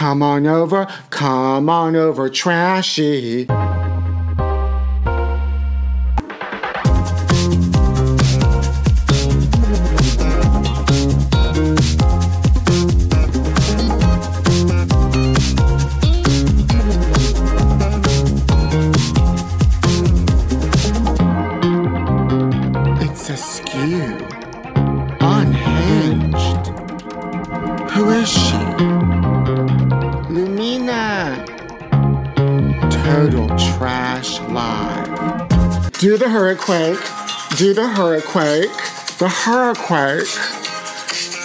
Come on over, come on over, trashy. Do the hurriquake. The hurriquake.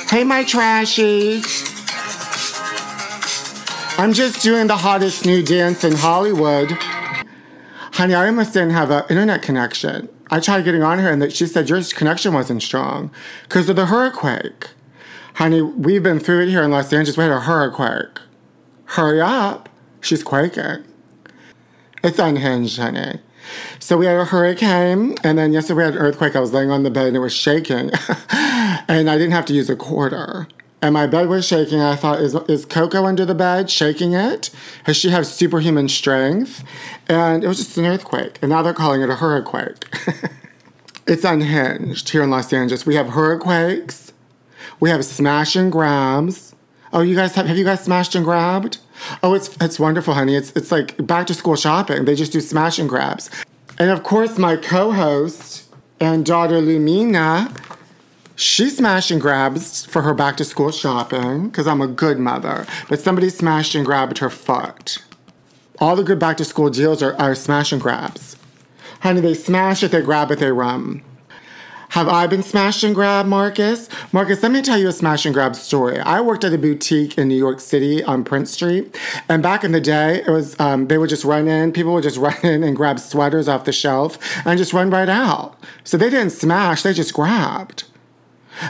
Hey, my trashies. I'm just doing the hottest new dance in Hollywood. Honey, I almost didn't have an internet connection. I tried getting on her and she said your connection wasn't strong because of the hurricane. Honey, we've been through it here in Los Angeles. We had a hurricane. Hurry up. She's quaking. It's unhinged, honey. So we had a hurricane, and then yesterday we had an earthquake. I was laying on the bed and it was shaking. and I didn't have to use a quarter. And my bed was shaking. I thought, is, is Coco under the bed shaking it? Does she have superhuman strength? And it was just an earthquake. And now they're calling it a hurriquake. it's unhinged here in Los Angeles. We have hurricanes. We have smash and grabs. Oh, you guys have have you guys smashed and grabbed? Oh, it's it's wonderful, honey. It's it's like back to school shopping. They just do smash and grabs. And of course, my co-host and daughter Lumina, she smashed and grabs for her back to school shopping because I'm a good mother. But somebody smashed and grabbed her foot. All the good back to school deals are, are smash and grabs. Honey, they smash it, they grab it, they run. Have I been smash and grab, Marcus? Marcus, let me tell you a smash and grab story. I worked at a boutique in New York City on Prince Street, and back in the day, it was um, they would just run in. People would just run in and grab sweaters off the shelf and just run right out. So they didn't smash; they just grabbed.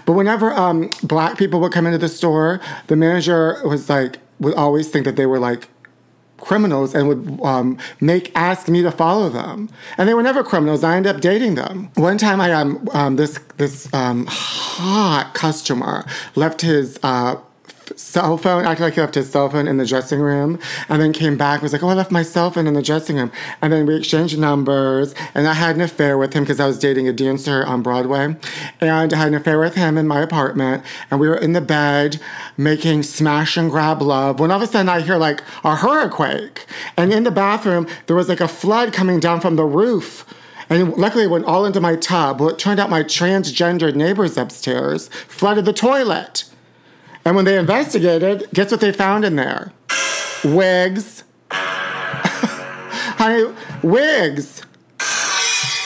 But whenever um, black people would come into the store, the manager was like would always think that they were like criminals and would um, make ask me to follow them. And they were never criminals. I ended up dating them. One time, I um, um this this um, hot customer left his. Uh, cell phone, acted like he left his cell phone in the dressing room, and then came back was like, "Oh, I left my cell phone in the dressing room." And then we exchanged numbers, and I had an affair with him because I was dating a dancer on Broadway, and I had an affair with him in my apartment, and we were in the bed making smash and grab love. When all of a sudden I hear like a hurricane, and in the bathroom there was like a flood coming down from the roof. And luckily, it went all into my tub. Well, it turned out my transgender neighbors upstairs flooded the toilet. And when they investigated, guess what they found in there? Wigs. Honey, wigs.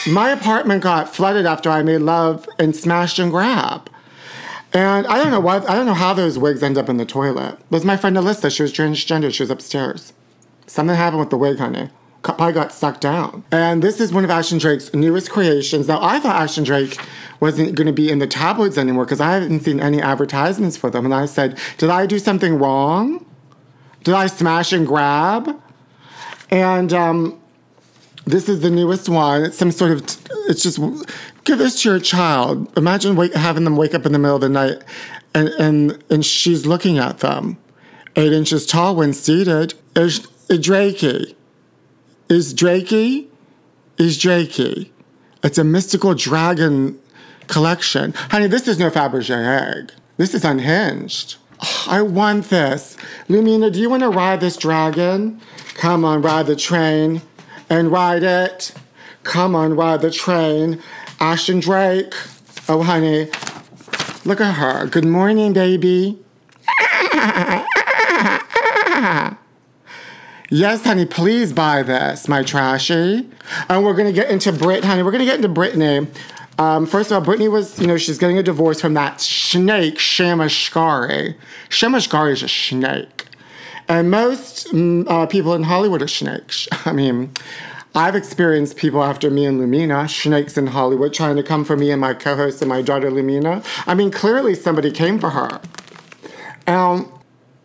My apartment got flooded after I made love and smashed and grab. And I don't know why, I don't know how those wigs end up in the toilet. It was my friend Alyssa. She was transgender. She was upstairs. Something happened with the wig, honey. Probably got sucked down. And this is one of Ashton Drake's newest creations. Now, I thought Ashton Drake wasn't going to be in the tabloids anymore because I haven't seen any advertisements for them. And I said, Did I do something wrong? Did I smash and grab? And um, this is the newest one. It's some sort of, it's just, give this to your child. Imagine wake, having them wake up in the middle of the night and, and, and she's looking at them. Eight inches tall when seated. Is Drakey. Is Drakey? Is Drakey. It's a mystical dragon collection. Honey, this is no Fabergé egg. This is unhinged. Oh, I want this. Lumina, do you want to ride this dragon? Come on, ride the train and ride it. Come on, ride the train. Ashton Drake. Oh, honey, look at her. Good morning, baby. Yes, honey, please buy this, my trashy. And we're gonna get into Brit, honey. We're gonna get into Britney. Um, first of all, Britney was, you know, she's getting a divorce from that snake, Shamashkari. Shamashkari is a snake. And most mm, uh, people in Hollywood are snakes. I mean, I've experienced people after me and Lumina, snakes in Hollywood, trying to come for me and my co host and my daughter Lumina. I mean, clearly somebody came for her. Um,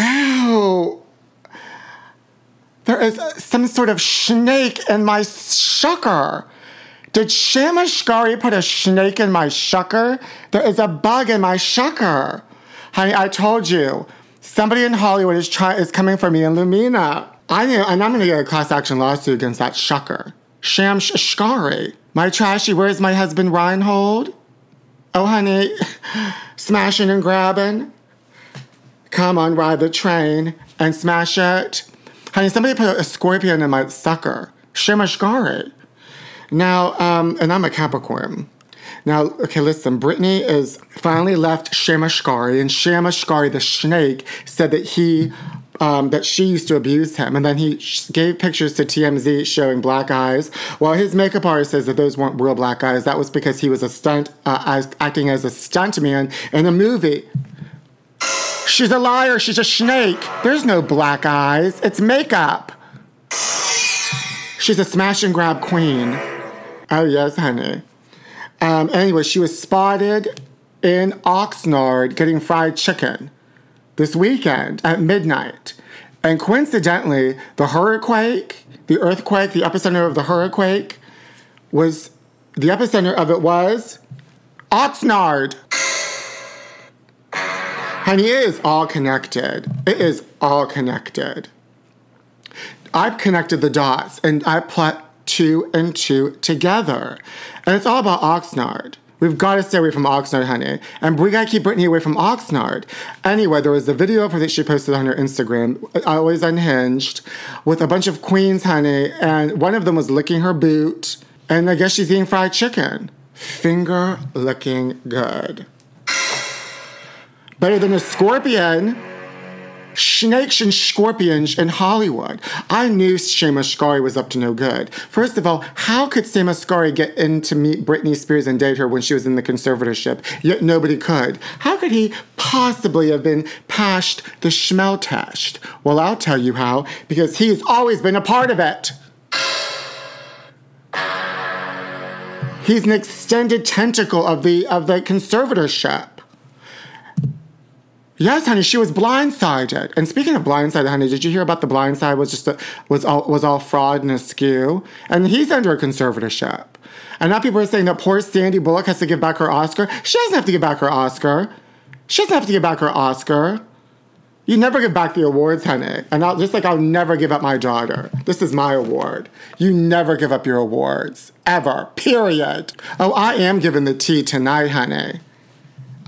ow. There is some sort of snake in my shucker. Did Shamashkari put a snake in my shucker? There is a bug in my shucker. Honey, I told you. Somebody in Hollywood is try- is coming for me and Lumina. I know, and I'm gonna get a class action lawsuit against that shucker. Sham Shkari. My trashy, where's my husband Reinhold? Oh, honey, smashing and grabbing. Come on, ride the train and smash it. Honey, somebody put a scorpion in my sucker. Shimashkari. Now, um, and I'm a Capricorn. Now, okay, listen, Britney is finally left Shamashkari, and Shamashkari, the snake, said that he um, that she used to abuse him. And then he gave pictures to TMZ showing black eyes. Well, his makeup artist says that those weren't real black eyes. That was because he was a stunt, uh, acting as a stuntman in a movie. She's a liar. She's a snake. There's no black eyes. It's makeup. She's a smash and grab queen. Oh, yes, honey. Um, anyway, she was spotted in Oxnard getting fried chicken this weekend at midnight. And coincidentally, the hurricane, the earthquake, the epicenter of the hurricane was, the epicenter of it was Oxnard. Honey, it is all connected. It is all connected. I've connected the dots and I put two and two together. And it's all about Oxnard. We've got to stay away from Oxnard, honey. And we got to keep Britney away from Oxnard. Anyway, there was a video of her that she posted on her Instagram, uh, always unhinged, with a bunch of queens, honey. And one of them was licking her boot. And I guess she's eating fried chicken. Finger looking good. Better than a scorpion snakes and scorpions in Hollywood. I knew Shema Skari was up to no good. First of all, how could Shema Skari get in to meet Britney Spears and date her when she was in the conservatorship, yet nobody could? How could he possibly have been passed the Schmel test? Well, I'll tell you how, because he's always been a part of it. He's an extended tentacle of the of the conservatorship. Yes, honey, she was blindsided. And speaking of blindsided, honey, did you hear about the blindside was just a, was all was all fraud and askew? And he's under a conservatorship. And now people are saying that poor Sandy Bullock has to give back her Oscar. She doesn't have to give back her Oscar. She doesn't have to give back her Oscar. You never give back the awards, honey. And I'll, just like I'll never give up my daughter. This is my award. You never give up your awards. Ever. Period. Oh, I am giving the tea tonight, honey.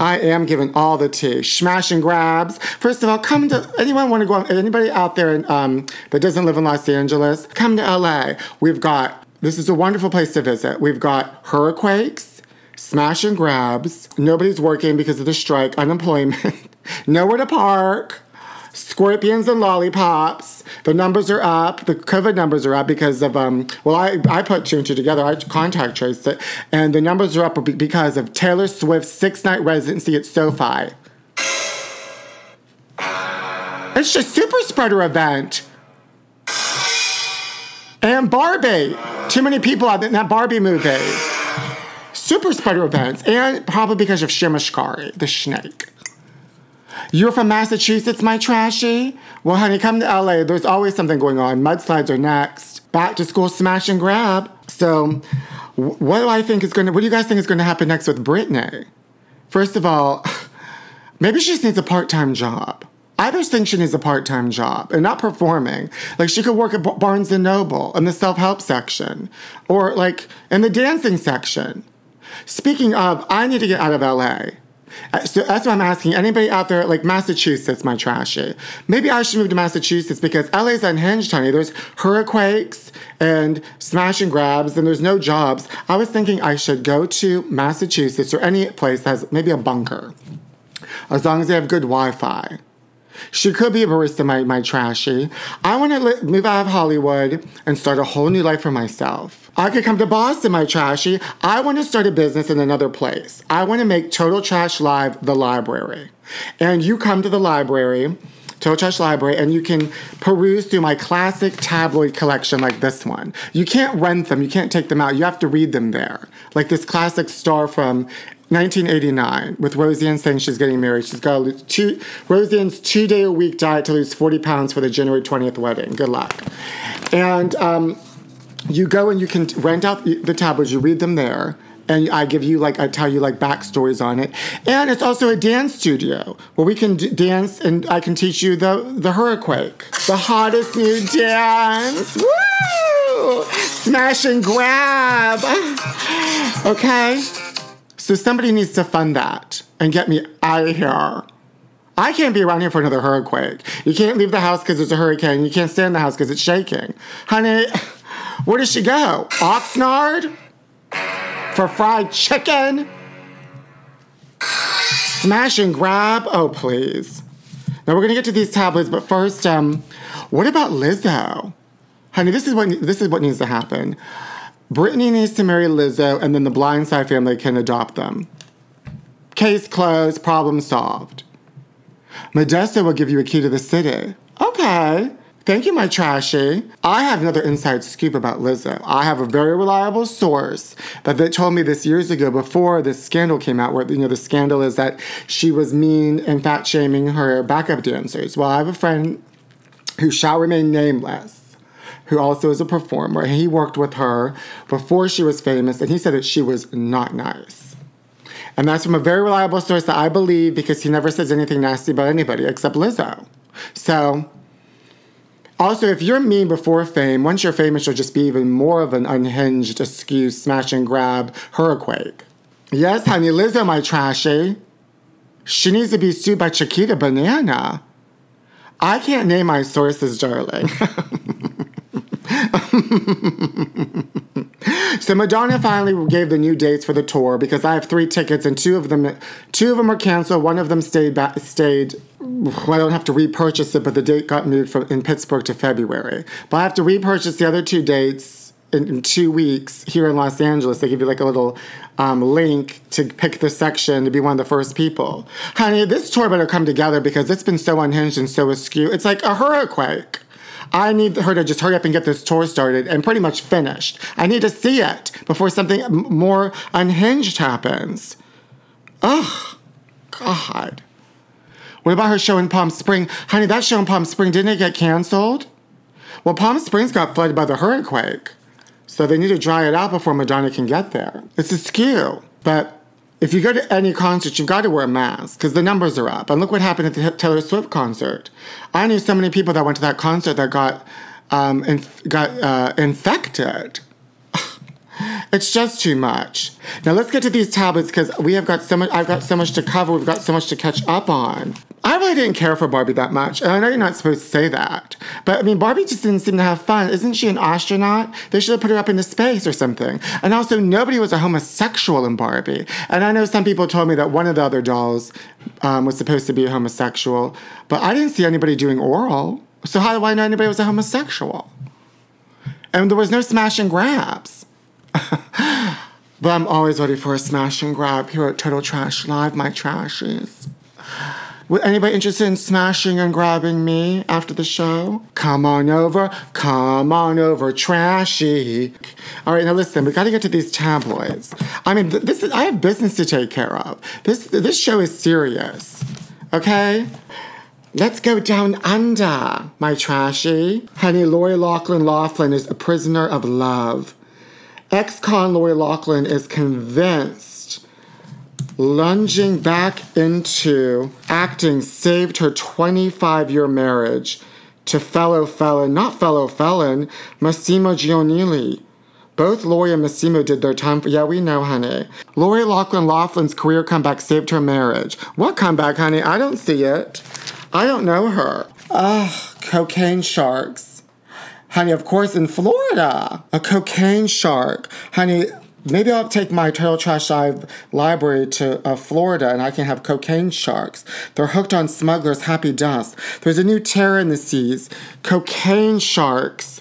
I am giving all the tea. Smash and grabs. First of all, come to anyone want to go? Anybody out there in, um, that doesn't live in Los Angeles, come to LA. We've got this is a wonderful place to visit. We've got hurricanes, smash and grabs. Nobody's working because of the strike, unemployment, nowhere to park scorpions and lollipops. The numbers are up. The COVID numbers are up because of um. Well, I I put two and two together. I contact traced it, and the numbers are up because of Taylor Swift's six night residency at SoFi. It's just super spreader event. And Barbie. Too many people out in that Barbie movie. Super spreader events. And probably because of Shimashkari, the snake. You're from Massachusetts, my trashy? Well, honey, come to LA. There's always something going on. Mudslides are next. Back to school smash and grab. So, what do I think is going to, what do you guys think is going to happen next with Britney? First of all, maybe she just needs a part time job. I just think she needs a part time job and not performing. Like, she could work at Barnes and Noble in the self help section or like in the dancing section. Speaking of, I need to get out of LA. Uh, so that's why I'm asking anybody out there, like Massachusetts, my trashy. Maybe I should move to Massachusetts because LA's unhinged, honey. There's hurricanes and smash and grabs, and there's no jobs. I was thinking I should go to Massachusetts or any place that has maybe a bunker, as long as they have good Wi Fi. She could be a barista, my, my trashy. I want to li- move out of Hollywood and start a whole new life for myself. I could come to Boston, my trashy. I want to start a business in another place. I want to make Total Trash Live the library. And you come to the library, Total Trash Library, and you can peruse through my classic tabloid collection like this one. You can't rent them, you can't take them out, you have to read them there. Like this classic star from 1989 with Roseanne saying she's getting married. She's got to lose two, Roseanne's two day a week diet to lose 40 pounds for the January 20th wedding. Good luck. And um, you go and you can rent out the tablets, you read them there. and I give you like I tell you like backstories on it. And it's also a dance studio where we can d- dance and I can teach you the the hurriquake, the hottest new dance. Woo! Smash and grab. Okay. So somebody needs to fund that and get me out of here. I can't be around here for another hurricane. You can't leave the house because it's a hurricane. You can't stay in the house because it's shaking. Honey, where does she go? Oxnard? For fried chicken? Smash and grab? Oh, please. Now we're gonna get to these tablets, but first, um, what about Lizzo? Honey, this is what this is what needs to happen. Britney needs to marry Lizzo, and then the Blindside family can adopt them. Case closed, problem solved. Modesta will give you a key to the city. Okay. Thank you, my trashy. I have another inside scoop about Lizzo. I have a very reliable source that they told me this years ago before this scandal came out, where you know the scandal is that she was mean and fat shaming her backup dancers. Well, I have a friend who shall remain nameless, who also is a performer. He worked with her before she was famous, and he said that she was not nice. And that's from a very reliable source that I believe because he never says anything nasty about anybody except Lizzo. So also, if you're mean before fame, once you're famous, you'll just be even more of an unhinged, askew, smash and grab hurricane. Yes, honey, Lizzo, my trashy. She needs to be sued by Chiquita Banana. I can't name my sources, darling. so Madonna finally gave the new dates for the tour because I have three tickets and two of them, two of them are canceled. One of them stayed back, stayed. Well, I don't have to repurchase it, but the date got moved from in Pittsburgh to February. But I have to repurchase the other two dates in, two weeks here in Los Angeles. They give you like a little um, link to pick the section to be one of the first people. Honey, this tour better come together because it's been so unhinged and so askew. It's like a hurricane. I need her to just hurry up and get this tour started and pretty much finished. I need to see it before something more unhinged happens. Ugh, God. What about her show in Palm Spring? Honey, that show in Palm Spring, didn't it get canceled? Well, Palm Springs got flooded by the hurricane. So they need to dry it out before Madonna can get there. It's askew. But if you go to any concert, you've got to wear a mask because the numbers are up. And look what happened at the Taylor Swift concert. I knew so many people that went to that concert that got um, inf- got uh, infected. it's just too much. Now let's get to these tablets because we have got so much. I've got so much to cover. We've got so much to catch up on. I really didn't care for Barbie that much. And I know you're not supposed to say that. But I mean, Barbie just didn't seem to have fun. Isn't she an astronaut? They should have put her up into space or something. And also, nobody was a homosexual in Barbie. And I know some people told me that one of the other dolls um, was supposed to be a homosexual. But I didn't see anybody doing oral. So how do I know anybody was a homosexual? And there was no smash and grabs. but I'm always ready for a smash and grab here at Total Trash Live, my trashies. Would anybody interested in smashing and grabbing me after the show? Come on over, come on over, trashy. All right, now listen, we got to get to these tabloids. I mean, th- this is I have business to take care of. This this show is serious. Okay? Let's go down under, my trashy. Honey, Lori Loughlin Laughlin is a prisoner of love. Ex-con Lori Loughlin is convinced lunging back into acting saved her 25 year marriage to fellow felon, not fellow felon, Massimo Giannulli. Both Lori and Massimo did their time for, yeah, we know, honey. Lori Loughlin Laughlin's career comeback saved her marriage. What comeback, honey? I don't see it. I don't know her. Ugh, cocaine sharks. Honey, of course, in Florida, a cocaine shark. Honey, Maybe I'll take my Total Trash Live library to uh, Florida and I can have cocaine sharks. They're hooked on smugglers' happy dust. There's a new terror in the seas cocaine sharks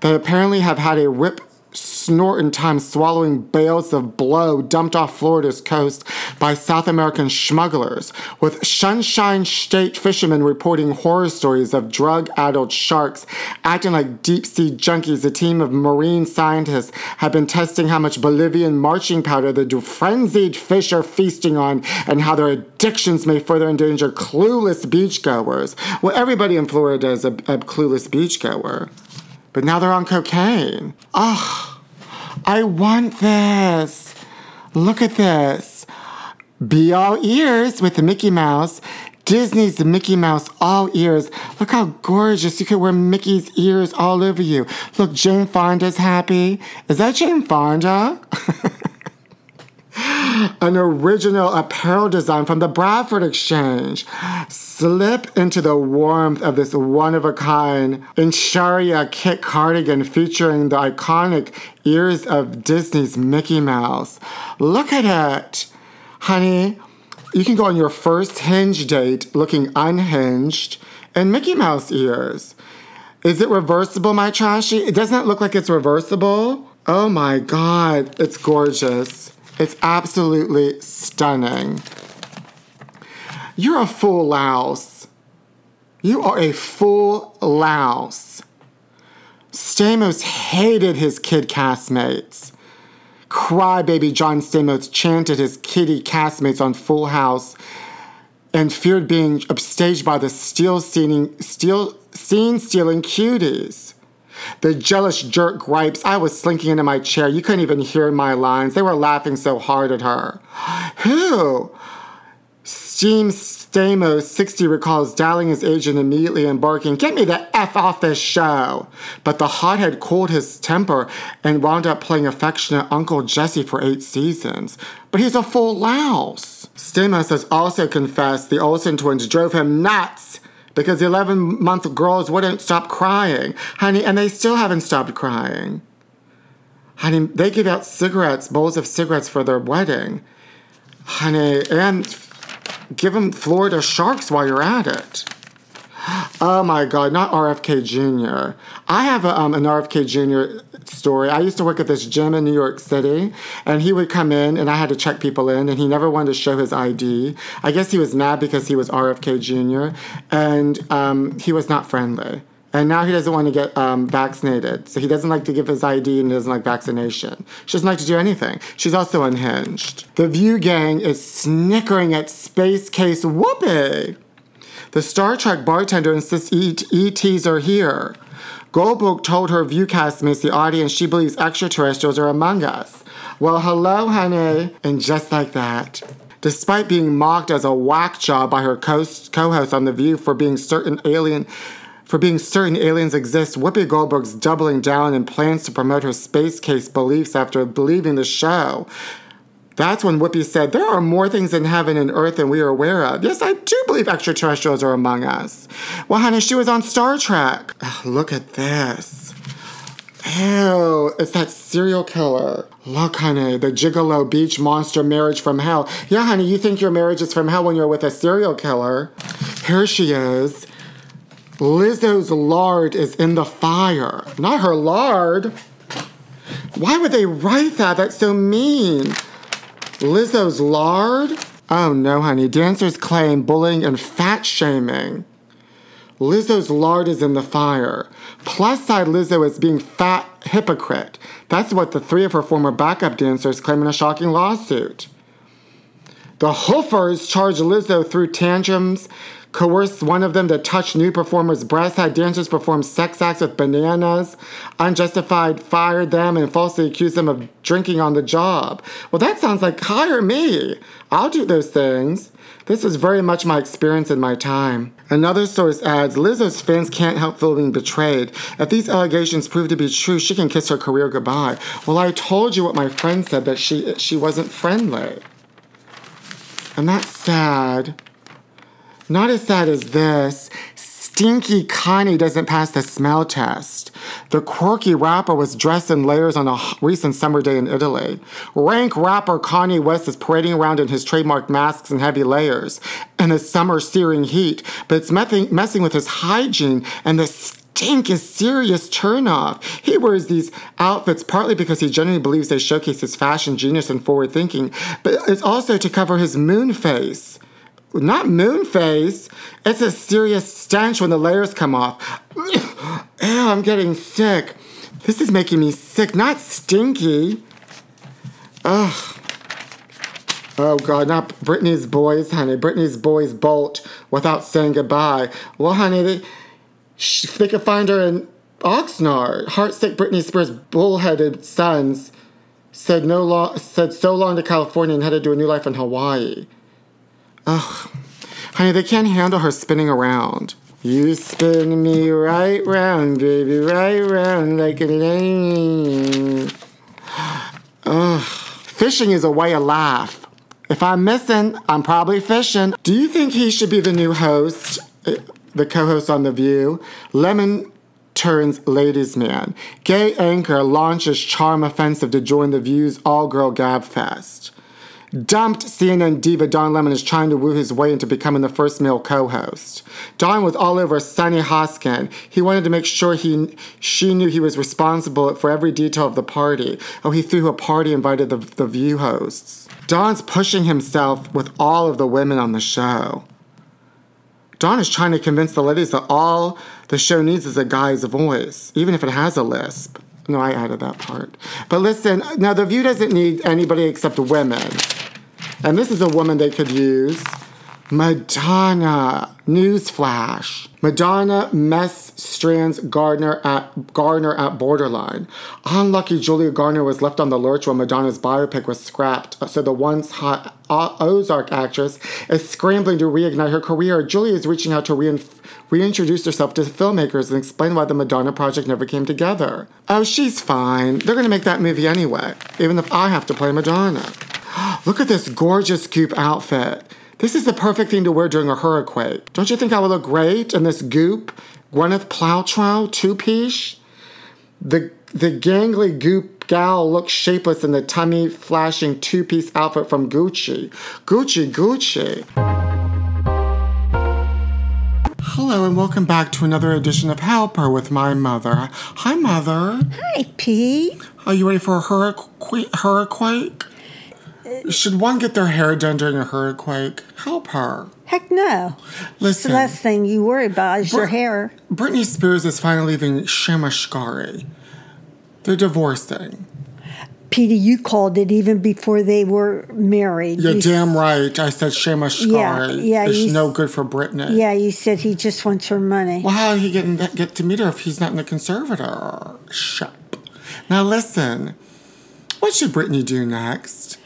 that apparently have had a rip snorting time swallowing bales of blow dumped off Florida's coast by South American smugglers, with Sunshine State fishermen reporting horror stories of drug addled sharks acting like deep sea junkies. A team of marine scientists have been testing how much Bolivian marching powder the frenzied fish are feasting on and how their addictions may further endanger clueless beachgoers. Well, everybody in Florida is a, a clueless beachgoer. But now they're on cocaine. Ugh. I want this. Look at this. Be all ears with the Mickey Mouse. Disney's Mickey Mouse all ears. Look how gorgeous. You could wear Mickey's ears all over you. Look, Jane Fonda's happy. Is that Jane Fonda? An original apparel design from the Bradford Exchange. Slip into the warmth of this one of a kind intarsia knit cardigan featuring the iconic ears of Disney's Mickey Mouse. Look at it. Honey, you can go on your first hinge date looking unhinged and Mickey Mouse ears. Is it reversible, my trashy? It doesn't look like it's reversible. Oh my god, it's gorgeous. It's absolutely stunning. You're a full louse. You are a full louse. Stamos hated his kid castmates. Crybaby John Stamos chanted his kitty castmates on Full House and feared being upstaged by the steel stealing, scene stealing cuties. The jealous jerk gripes. I was slinking into my chair. You couldn't even hear my lines. They were laughing so hard at her. Who? Steam Stamos 60 recalls dialing his agent immediately and barking, Get me the F off this show! But the hothead cooled his temper and wound up playing affectionate Uncle Jesse for eight seasons. But he's a full louse. Stamos has also confessed the Olsen twins drove him nuts because the 11 month girls wouldn't stop crying. Honey, and they still haven't stopped crying. Honey, they give out cigarettes, bowls of cigarettes for their wedding. Honey, and give them Florida Sharks while you're at it. Oh my God, not RFK Jr. I have a, um, an RFK Jr. story. I used to work at this gym in New York City, and he would come in, and I had to check people in, and he never wanted to show his ID. I guess he was mad because he was RFK Jr., and um, he was not friendly. And now he doesn't want to get um, vaccinated. So he doesn't like to give his ID and he doesn't like vaccination. She doesn't like to do anything. She's also unhinged. The View Gang is snickering at Space Case Whoopi. The Star Trek bartender insists ETs are here. Goldberg told her Viewcastmates, the audience, she believes extraterrestrials are among us. Well, hello, honey. And just like that, despite being mocked as a whack job by her co host on The View for being certain alien for being certain aliens exist, Whoopi Goldberg's doubling down and plans to promote her space case beliefs after believing the show. That's when Whoopi said, There are more things in heaven and earth than we are aware of. Yes, I do believe extraterrestrials are among us. Well, honey, she was on Star Trek. Ugh, look at this. Ew, it's that serial killer. Look, honey, the gigolo beach monster marriage from hell. Yeah, honey, you think your marriage is from hell when you're with a serial killer. Here she is. Lizzo's lard is in the fire. Not her lard. Why would they write that? That's so mean. Lizzo's lard? Oh no, honey. Dancers claim bullying and fat shaming. Lizzo's lard is in the fire. Plus side Lizzo is being fat hypocrite. That's what the three of her former backup dancers claim in a shocking lawsuit. The Hoofers charge Lizzo through tantrums coerced one of them to touch new performers' breasts, had dancers perform sex acts with bananas, unjustified fired them, and falsely accused them of drinking on the job. Well, that sounds like hire me. I'll do those things. This is very much my experience in my time. Another source adds Lizzo's fans can't help feeling betrayed. If these allegations prove to be true, she can kiss her career goodbye. Well, I told you what my friend said that she she wasn't friendly. And that's sad. Not as sad as this. Stinky Connie doesn't pass the smell test. The quirky rapper was dressed in layers on a recent summer day in Italy. Rank rapper Kanye West is parading around in his trademark masks and heavy layers in the summer searing heat, but it's messing with his hygiene and the stink is serious turnoff. He wears these outfits partly because he genuinely believes they showcase his fashion genius and forward thinking, but it's also to cover his moon face not moon face. It's a serious stench when the layers come off. Ew, I'm getting sick. This is making me sick, not stinky. Ugh. Oh God, not Britney's boys, honey. Britney's boys bolt without saying goodbye. Well, honey, they, they could find her in Oxnard. Heartsick Britney Spears' bullheaded sons said no long said so long to California and headed to a new life in Hawaii. Ugh. Honey, they can't handle her spinning around. You spin me right round, baby, right round like a lane. Ugh. Fishing is a way of life. If I'm missing, I'm probably fishing. Do you think he should be the new host, uh, the co host on The View? Lemon turns ladies' man. Gay anchor launches charm offensive to join The View's all girl gab fest. Dumped CNN diva Don Lemon is trying to woo his way into becoming the first male co-host. Don was all over Sunny Hostin. He wanted to make sure he she knew he was responsible for every detail of the party. Oh, he threw a party invited the, the View hosts. Don's pushing himself with all of the women on the show. Don is trying to convince the ladies that all the show needs is a guy's voice, even if it has a lisp. No, I added that part. But listen, now The View doesn't need anybody except women. And this is a woman they could use. Madonna. Newsflash. Madonna mess strands Gardner at Garner at borderline. Unlucky Julia Garner was left on the lurch when Madonna's biopic was scrapped. So the once hot uh, Ozark actress is scrambling to reignite her career. Julia is reaching out to rein- reintroduce herself to filmmakers and explain why the Madonna project never came together. Oh, she's fine. They're gonna make that movie anyway, even if I have to play Madonna. Look at this gorgeous goop outfit. This is the perfect thing to wear during a hurricane. Don't you think I would look great in this goop Gwyneth Paltrow two-piece? The the gangly goop gal looks shapeless in the tummy flashing two-piece outfit from Gucci. Gucci, Gucci. Hello and welcome back to another edition of Help Her with my mother. Hi, mother. Hi, Pete. Are you ready for a hurricane? Hurricane? Should one get their hair done during a hurricane? Help her. Heck no. Listen, The last thing you worry about is your hair. Britney Spears is finally leaving Shamashkari. They're divorcing. Petey, you called it even before they were married. You're You- damn right. I said Shamashkari Yeah, yeah, is you- no good for Britney. Yeah, you said he just wants her money. Well, how did he get, get to meet her if he's not in the conservatorship? Now, listen. What should Britney do next?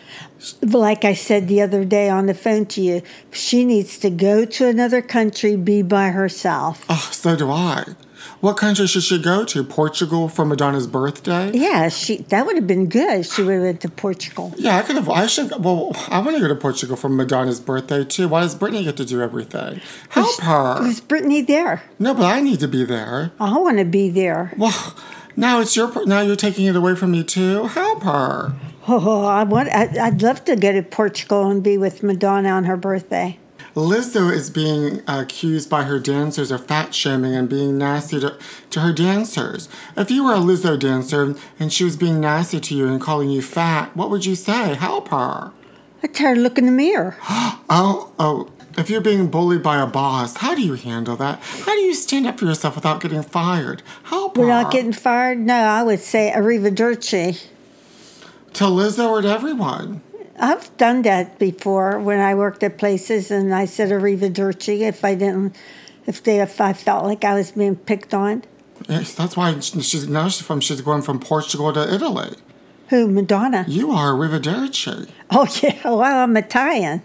Like I said the other day on the phone to you, she needs to go to another country, be by herself. Oh, so do I. What country should she go to? Portugal for Madonna's birthday? Yeah, she that would have been good. She would have went to Portugal. Yeah, I could have. I should. Well, I want to go to Portugal for Madonna's birthday too. Why does Britney get to do everything? Help her. Was Britney there? No, but I need to be there. I want to be there. Well, now it's your. Now you're taking it away from me too. Help her. Oh, I want. I, I'd love to go to Portugal and be with Madonna on her birthday. Lizzo is being accused by her dancers of fat shaming and being nasty to, to her dancers. If you were a Lizzo dancer and she was being nasty to you and calling you fat, what would you say? Help her. I tell her look in the mirror. Oh, oh. If you're being bullied by a boss, how do you handle that? How do you stand up for yourself without getting fired? Help We're not getting fired. No, I would say arrivederci. to Lizzo or to everyone. I've done that before when I worked at places, and I said arrivederci if I didn't, if they, if I felt like I was being picked on. Yes, that's why she's now she's from she's going from Portugal to Italy. Who Madonna? You are Arrivederci. Oh yeah, well I'm Italian.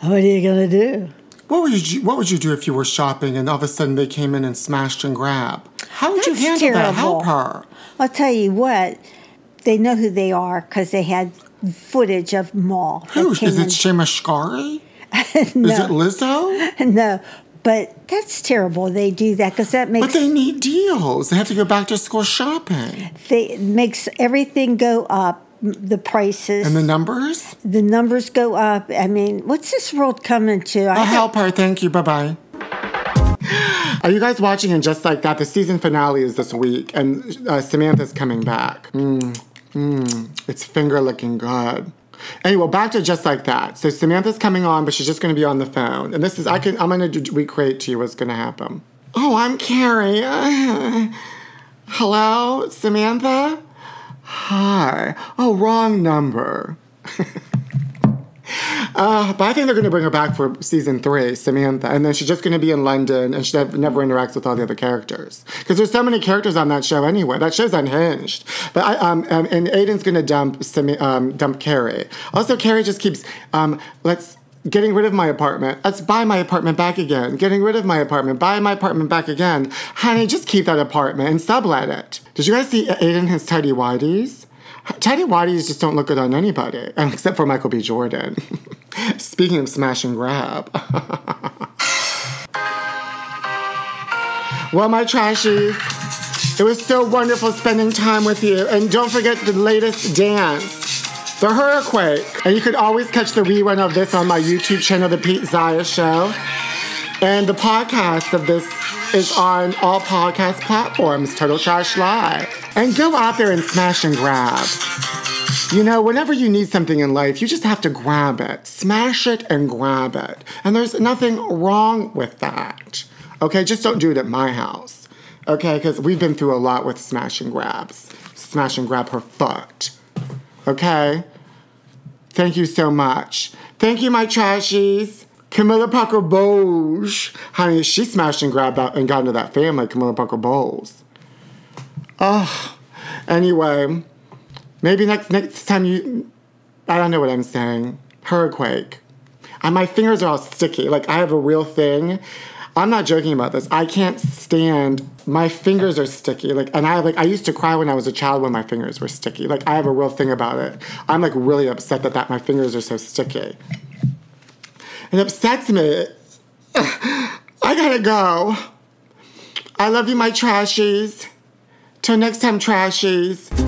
What are you gonna do? What would you What would you do if you were shopping and all of a sudden they came in and smashed and grabbed? How would you That's handle that? Help her. I'll tell you what, they know who they are because they had footage of them all. Who is it? Shamashkari? no, Is it Lizzo? no, but that's terrible. They do that because that makes. But they need deals. They have to go back to school shopping. they it makes everything go up. The prices, And the numbers? the numbers go up. I mean, what's this world coming to? I'll help her. Thank you. Bye bye. Are you guys watching? And just like that, the season finale is this week, and uh, Samantha's coming back. Mmm, mmm, it's finger looking good. Anyway, back to just like that. So Samantha's coming on, but she's just going to be on the phone. And this is I can I'm going to recreate to you what's going to happen. Oh, I'm Carrie. hello, Samantha. Hi. Oh, wrong number. Uh, but I think they're going to bring her back for season three, Samantha, and then she's just going to be in London, and she never interacts with all the other characters because there's so many characters on that show anyway. That show's unhinged. But I um, and Aiden's going to dump um dump Carrie. Also, Carrie just keeps um let's getting rid of my apartment. Let's buy my apartment back again. Getting rid of my apartment. Buy my apartment back again. Honey, just keep that apartment and sublet it. Did you guys see Aiden his tidy whities? Tidy whities just don't look good on anybody, except for Michael B. Jordan. Speaking of smash and grab. well, my trashies, it was so wonderful spending time with you. And don't forget the latest dance, the Hurriquake. And you could always catch the rerun of this on my YouTube channel, The Pete Zaya Show. And the podcast of this is on all podcast platforms, Total Trash Live. And go out there and smash and grab. You know, whenever you need something in life, you just have to grab it, smash it and grab it. And there's nothing wrong with that. Okay, just don't do it at my house. Okay, because we've been through a lot with smash and grabs. Smash and grab her foot. Okay? Thank you so much. Thank you, my trashies. Camilla Parker Bowles. Honey, she smashed and grabbed out and got into that family, Camilla Parker Bowles. Oh, anyway, maybe next next time you, I don't know what I'm saying. Hurricane. And my fingers are all sticky. Like I have a real thing. I'm not joking about this. I can't stand. My fingers are sticky. Like, and I like I used to cry when I was a child when my fingers were sticky. Like I have a real thing about it. I'm like really upset that that my fingers are so sticky. It upsets me. I gotta go. I love you, my trashies. Till next time, trashies.